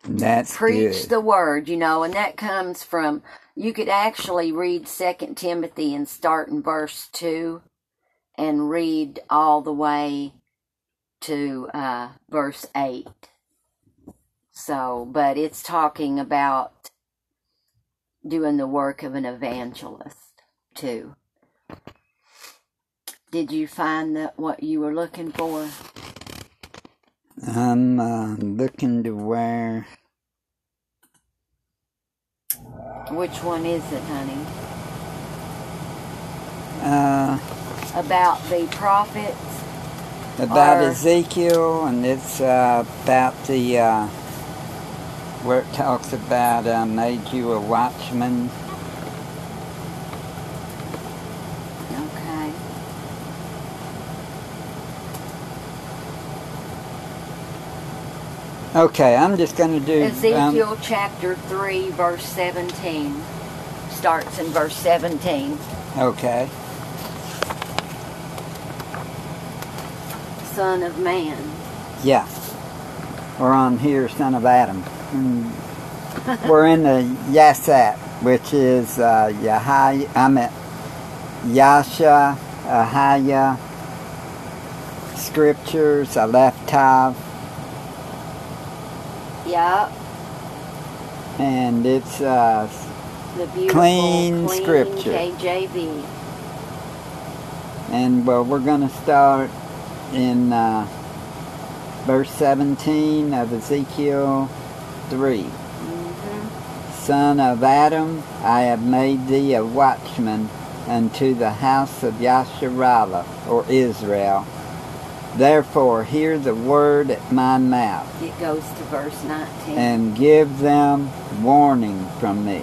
[SPEAKER 1] That's
[SPEAKER 2] preach
[SPEAKER 1] good.
[SPEAKER 2] the word you know and that comes from you could actually read second timothy and start in verse 2 and read all the way to uh, verse 8 so but it's talking about doing the work of an evangelist too did you find that what you were looking for
[SPEAKER 1] I'm uh, looking to where.
[SPEAKER 2] which one is it honey
[SPEAKER 1] Uh,
[SPEAKER 2] about the prophets
[SPEAKER 1] about
[SPEAKER 2] Or-
[SPEAKER 1] Ezekiel, and it's uh, about the. Where it talks about I made you a watchman.
[SPEAKER 2] Okay.
[SPEAKER 1] Okay, I'm just going to do. um,
[SPEAKER 2] Ezekiel chapter 3, verse 17. Starts in verse 17.
[SPEAKER 1] okay.
[SPEAKER 2] Son of man.
[SPEAKER 1] Yeah. We're on here, son of Adam. Mm. We're in the Yasat, which is uh, Yahya, I'm at Yasha, Ahaya, Scriptures, Aleph Tav,
[SPEAKER 2] Yup.
[SPEAKER 1] and it's uh,
[SPEAKER 2] The beautiful
[SPEAKER 1] Clean
[SPEAKER 2] clean
[SPEAKER 1] scripture.
[SPEAKER 2] KJV.
[SPEAKER 1] and well, we're going to start in uh, verse 17 of Ezekiel 3.
[SPEAKER 2] hmm
[SPEAKER 1] Son of Adam, I have made thee a watchman unto the house of Yasharallah, or Israel. Therefore hear the word at my mouth,
[SPEAKER 2] It goes to verse 19.
[SPEAKER 1] and give them warning from me.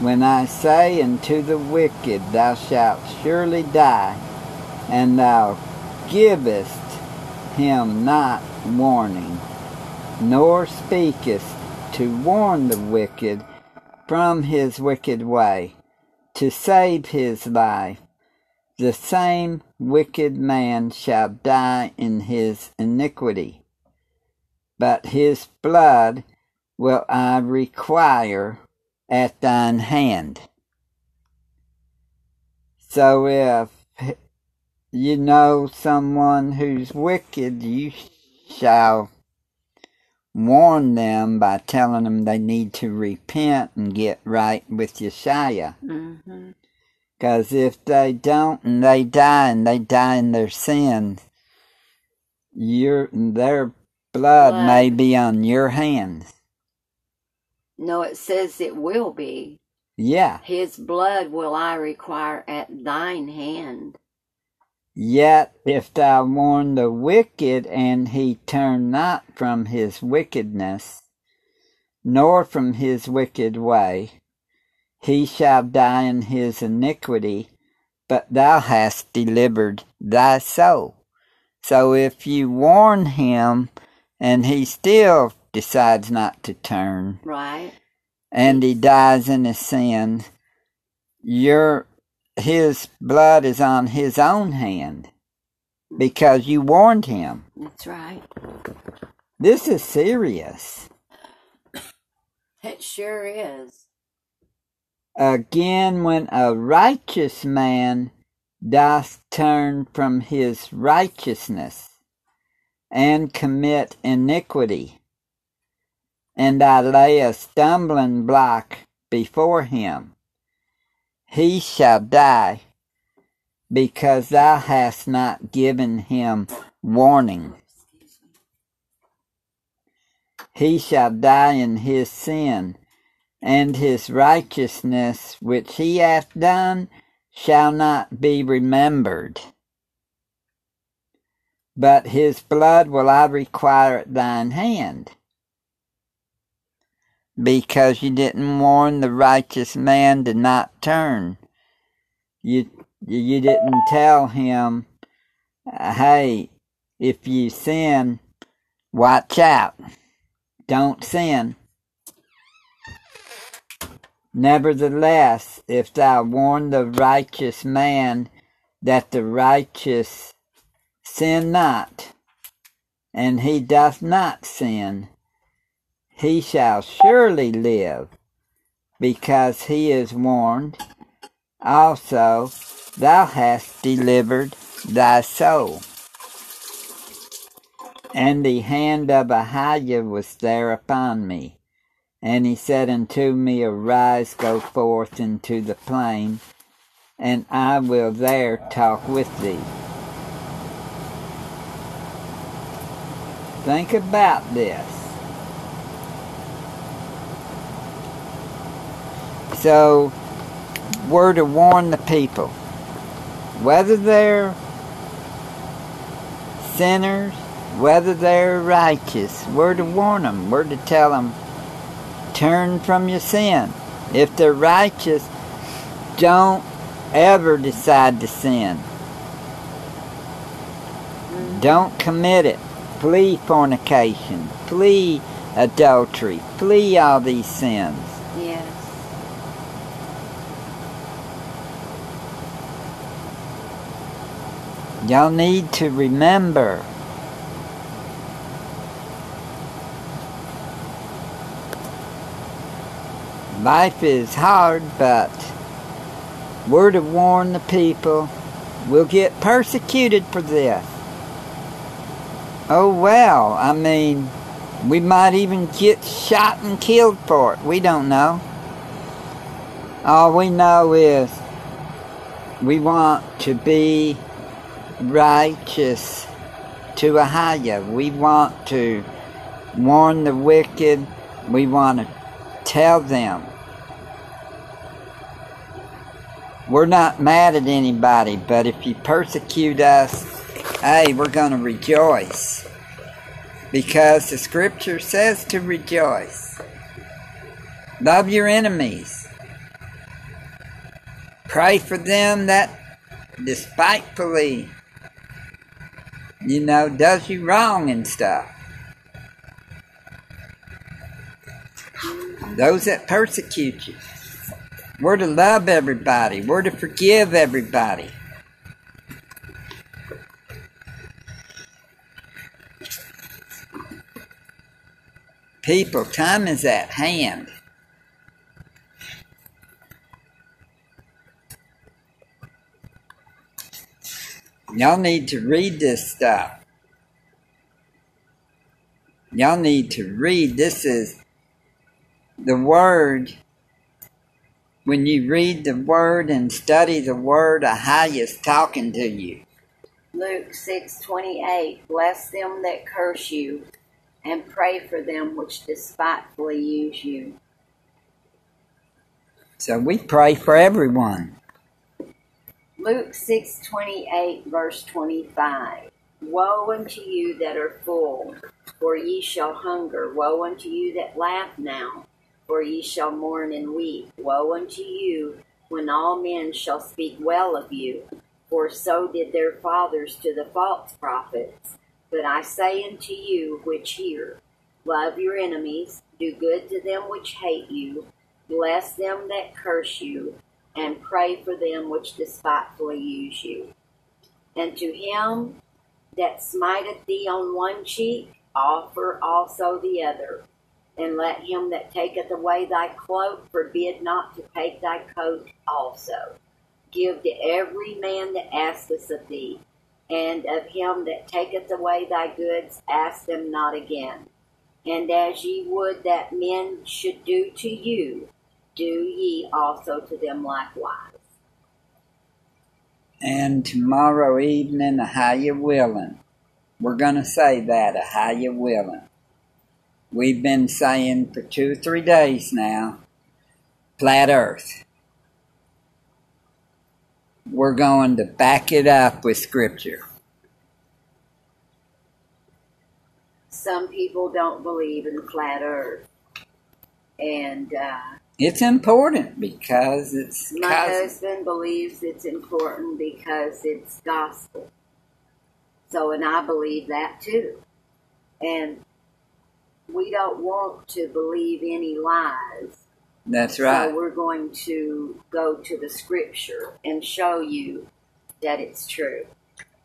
[SPEAKER 1] When I say unto the wicked, Thou shalt surely die, and thou givest him not warning, nor speakest to warn the wicked from his wicked way, to save his life, the same wicked man shall die in his iniquity. But his blood will I require at thine hand. So if you know someone who's wicked, you shall warn them by telling them they need to repent and get right with Yeshua.
[SPEAKER 2] hmm
[SPEAKER 1] Because if they don't and they die and they die in their sins, your their blood
[SPEAKER 2] Blood.
[SPEAKER 1] may be on your hands.
[SPEAKER 2] No, it says it will be.
[SPEAKER 1] Yeah,
[SPEAKER 2] His blood will I require at thine hand.
[SPEAKER 1] Yet if thou warn the wicked, and he turn not from his wickedness, nor from his wicked way, he shall die in his iniquity, but thou hast delivered thy soul. So if you warn him and he still decides not to turn,
[SPEAKER 2] Right.
[SPEAKER 1] and he dies in his sin, your his blood is on his own hand because you warned him.
[SPEAKER 2] That's right.
[SPEAKER 1] This is serious.
[SPEAKER 2] It sure is.
[SPEAKER 1] Again, when a righteous man doth turn from his righteousness and commit iniquity, and I lay a stumbling block before him, he shall die because thou hast not given him warning. He shall die in his sin, and his righteousness which he hath done shall not be remembered. But his blood will I require at thine hand, because you didn't warn the righteous man to not turn. You you didn't tell him, hey, if you sin, watch out. Don't sin. Nevertheless, if thou warn the righteous man that the righteous sin not, and he doth not sin, he shall surely live, because he is warned. Also, thou hast delivered thy soul. And the hand of Ahiah was there upon me. And he said unto me, Arise, go forth into the plain, and I will there talk with thee. Think about this. So, we're to warn the people, whether they're sinners, whether they're righteous, we're to warn them, we're to tell them, turn from your sin. If they're righteous, don't ever decide to sin. Don't commit it. Flee fornication. Flee adultery. Flee all these sins. Y'all need to remember life is hard, but we're to warn the people. We'll get persecuted for this. Oh well, I mean, we might even get shot and killed for it. We don't know. All we know is we want to be righteous to Ahiah. We want to warn the wicked. We want to tell them. We're not mad at anybody, but if you persecute us, hey, we're going to rejoice. Because the scripture says to rejoice. Love your enemies. Pray for them that despitefully, you know, does you wrong and stuff. Those that persecute you. We're to love everybody. We're to forgive everybody. People, time is at hand. Y'all need to read this stuff. Y'all need to read. This is the Word. When you read the Word and study the Word, Ahiah is talking to you.
[SPEAKER 2] Luke six twenty eight. Bless them that curse you, and pray for them which despitefully use you.
[SPEAKER 1] So we pray for everyone.
[SPEAKER 2] Luke 6:28 verse 25. Woe unto you that are full, for ye shall hunger. Woe unto you that laugh now, for ye shall mourn and weep. Woe unto you when all men shall speak well of you, for so did their fathers to the false prophets. But I say unto you which hear, love your enemies, do good to them which hate you, bless them that curse you, and pray for them which despitefully use you. And to him that smiteth thee on one cheek, offer also the other. And let him that taketh away thy cloak forbid not to take thy coat also. Give to every man that asketh of thee, and of him that taketh away thy goods ask them not again. And as ye would that men should do to you, do ye also to them likewise.
[SPEAKER 1] And tomorrow evening, how you willing? We're going to say that, a how you willing. We've been saying for two or three days now, flat earth. We're going to back it up with scripture.
[SPEAKER 2] Some people don't believe in flat earth. And uh,
[SPEAKER 1] It's important because it's
[SPEAKER 2] my husband believes it's important because it's gospel. So, and I believe that too. And we don't want to believe any lies.
[SPEAKER 1] that's right.
[SPEAKER 2] So we're going to go to the scripture and show you that it's true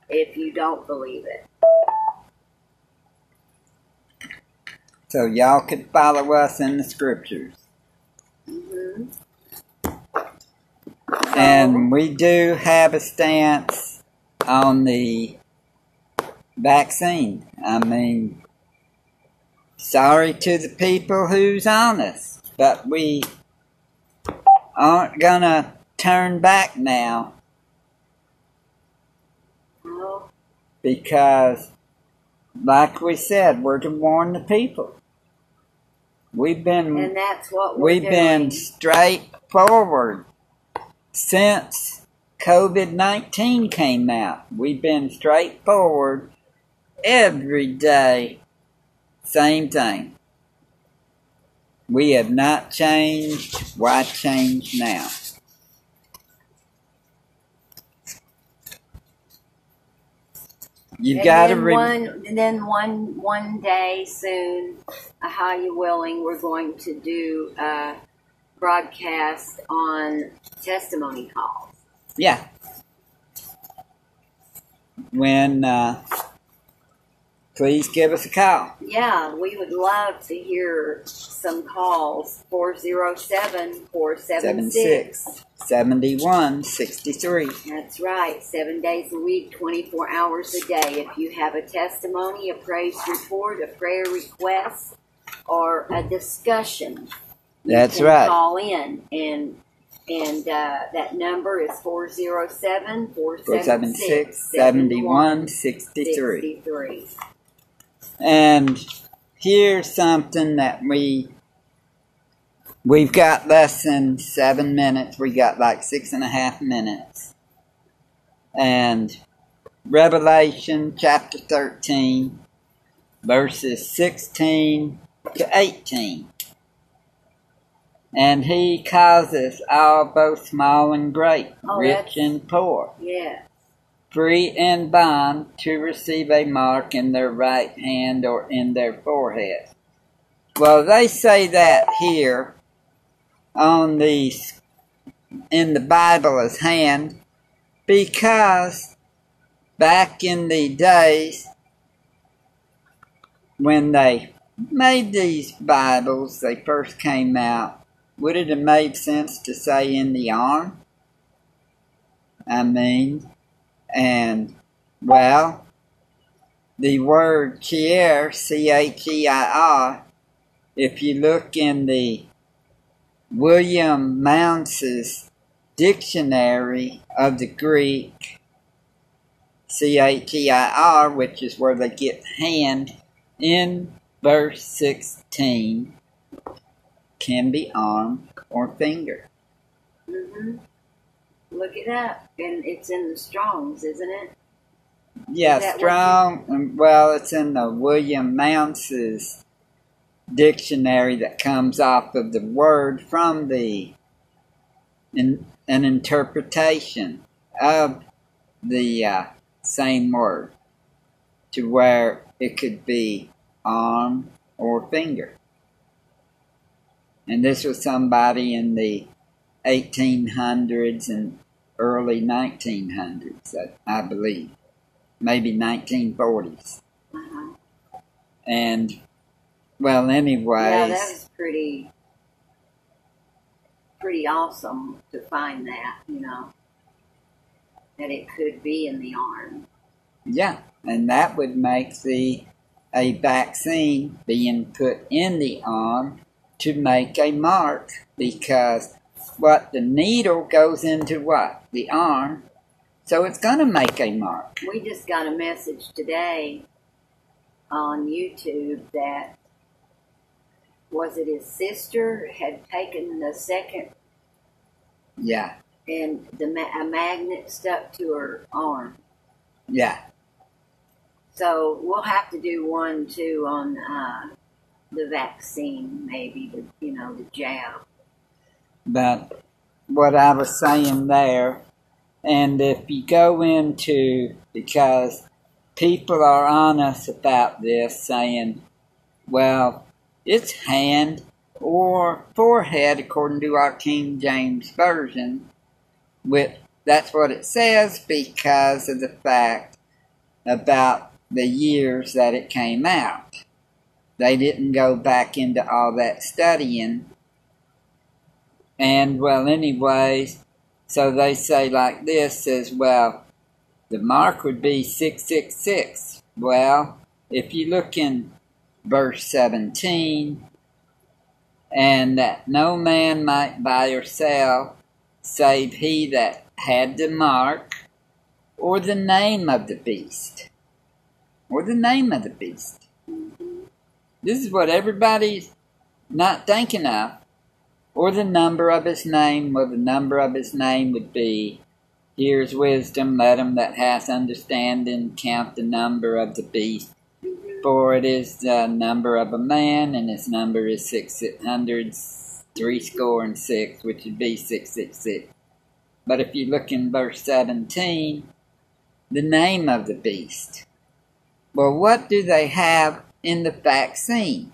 [SPEAKER 2] if you don't believe it.
[SPEAKER 1] So y'all could follow us in the scriptures. And we do have a stance on the vaccine. I mean, sorry to the people who's on us, but we aren't gonna turn back now because, like we said, we're to warn the people. We've been
[SPEAKER 2] and that's what
[SPEAKER 1] We've
[SPEAKER 2] doing.
[SPEAKER 1] been straightforward since COVID 19 came out. We've been straightforward every day. Same thing. We have not changed. Why change now? You've got to re-
[SPEAKER 2] one, and then one one day soon, uh, how you willing, we're going to do a broadcast on testimony calls.
[SPEAKER 1] Yeah. When, uh, please give us a call.
[SPEAKER 2] Yeah, we would love to hear some calls. 407 476.
[SPEAKER 1] 71 63.
[SPEAKER 2] That's right, seven days a week, 24 hours a day. If you have a testimony, a praise report, a prayer request, or a discussion,
[SPEAKER 1] That's right.
[SPEAKER 2] Call in and and uh, that number is 407 476
[SPEAKER 1] 476 71 63.
[SPEAKER 2] 63.
[SPEAKER 1] And here's something that we we've got less than seven minutes. We got like six and a half minutes. And Revelation chapter 13, verses 16 to 18. And he causes all both small and great,
[SPEAKER 2] Oh,
[SPEAKER 1] rich and poor,
[SPEAKER 2] Yeah.
[SPEAKER 1] free and bond to receive a mark in their right hand or in their forehead. Well, they say that here on the in the Bible as hand because back in the days when they made these Bibles, they first came out, would it have made sense to say in the arm? I mean, and well, the word cheir, C H E I R, if you look in the William Mounce's dictionary of the Greek, C H E I R, which is where they get hand, in verse 16, can be arm or finger.
[SPEAKER 2] hmm Look it up, and it's in the Strongs, isn't it?
[SPEAKER 1] Yeah,
[SPEAKER 2] Is
[SPEAKER 1] strong. Well, it's in the William Mounce's dictionary that comes off of the word from the in, an interpretation of the uh, same word to where it could be arm or finger. And this was somebody in the 1800s and early 1900s, I I believe maybe 1940s.
[SPEAKER 2] Uh-huh.
[SPEAKER 1] And, well, anyways,
[SPEAKER 2] Yeah, that was pretty, pretty awesome to find that. You know, that it could be in the arm.
[SPEAKER 1] yeah, and that would make the a vaccine being put in the arm to make a mark because what the needle goes into what the arm, so it's going to make a mark.
[SPEAKER 2] We just got a message today on YouTube that was it his sister had taken the second
[SPEAKER 1] Yeah,
[SPEAKER 2] and the ma- a magnet stuck to her arm.
[SPEAKER 1] yeah,
[SPEAKER 2] So we'll have to do one too on uh, the vaccine, maybe the you know the jab.
[SPEAKER 1] but what I was saying there, and if you go into, because people are honest about this, saying, well, it's hand or forehead, according to our King James Version, with that's what it says because of the fact about the years that it came out. They didn't go back into all that studying and well, anyways, so they say like this says, well, the mark would be 666. Well, if you look in verse 17, and that no man might buy or sell save he that had the mark or the name of the beast. Or the name of the beast. This is what everybody's not thinking of or the number of his name, well, the number of his name would be, Here's wisdom, let him that hath understanding count the number of the beast. For it is the number of a man, and his number is six hundred three score and six, which would be six six six. But if you look in verse seventeen, the name of the beast. Well, what do they have in the vaccine?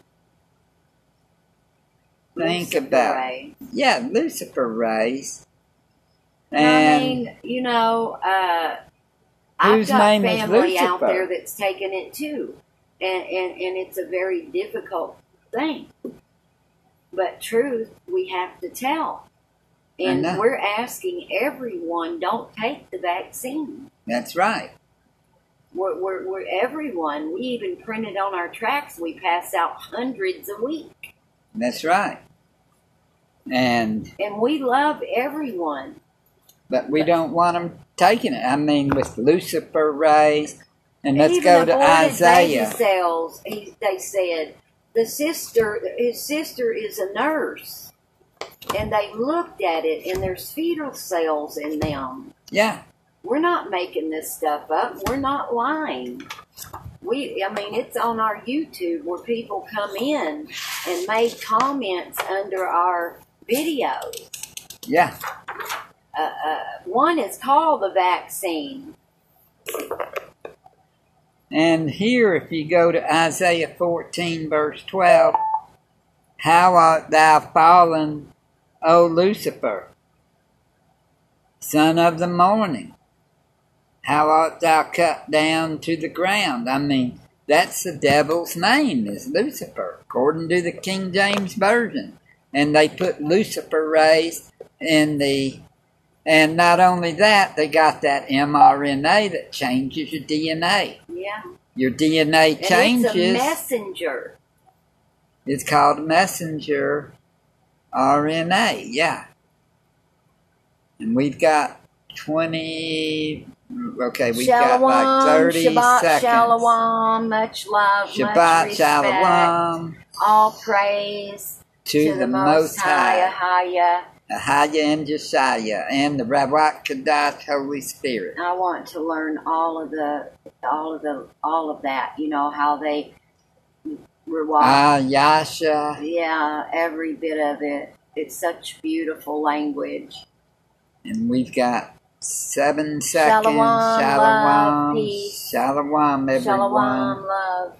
[SPEAKER 1] Think
[SPEAKER 2] Lucifer
[SPEAKER 1] about
[SPEAKER 2] Ray.
[SPEAKER 1] Yeah, luciferase.
[SPEAKER 2] And, I mean, you know, uh, I've got family out there that's taken it too, and and and it's a very difficult thing. But truth, we have to tell, and we're asking everyone don't take the vaccine.
[SPEAKER 1] that's right.
[SPEAKER 2] We're, we're, we're everyone. We even print it on our tracks. We pass out hundreds a week,
[SPEAKER 1] That's right. And
[SPEAKER 2] and we love everyone.
[SPEAKER 1] but we don't want them taking it. I mean, with luciferase, and let's
[SPEAKER 2] Even
[SPEAKER 1] go to Isaiah.
[SPEAKER 2] Cells. He, they said the sister, his sister is a nurse, and they looked at it, and there's fetal cells in them.
[SPEAKER 1] Yeah,
[SPEAKER 2] We're not making this stuff up. We're not lying. We, I mean, it's on our YouTube where people come in and made comments under our videos.
[SPEAKER 1] yeah.
[SPEAKER 2] Uh, uh, one is called the vaccine.
[SPEAKER 1] And here, if you go to Isaiah 14, verse 12, how art thou fallen, O Lucifer, son of the morning? How art thou cut down to the ground? I mean, that's the devil's name, is Lucifer, according to the King James Version. And they put luciferase in the, and not only that, they got that mRNA that changes your DNA
[SPEAKER 2] Yeah.
[SPEAKER 1] your DNA
[SPEAKER 2] And
[SPEAKER 1] changes.
[SPEAKER 2] it's a messenger.
[SPEAKER 1] It's called messenger RNA, yeah. And we've got 20, okay, we've got like
[SPEAKER 2] Shalom,
[SPEAKER 1] 30
[SPEAKER 2] Shabbat
[SPEAKER 1] seconds.
[SPEAKER 2] Shalom, much love, much
[SPEAKER 1] Shabbat
[SPEAKER 2] respect,
[SPEAKER 1] Shalom
[SPEAKER 2] all praise
[SPEAKER 1] to, the, Most High.
[SPEAKER 2] High.
[SPEAKER 1] Ahaya and Josiah, and the Rawak Kadat Holy Spirit.
[SPEAKER 2] I want to learn all of the, all of the, all of that. You know how they reward.
[SPEAKER 1] Ah, Yasha.
[SPEAKER 2] yeah, every bit of it. It's such beautiful language.
[SPEAKER 1] And we've got seven seconds.
[SPEAKER 2] Shalom, love,
[SPEAKER 1] Shalom.
[SPEAKER 2] peace.
[SPEAKER 1] Shalom, everyone.
[SPEAKER 2] Shalom, love.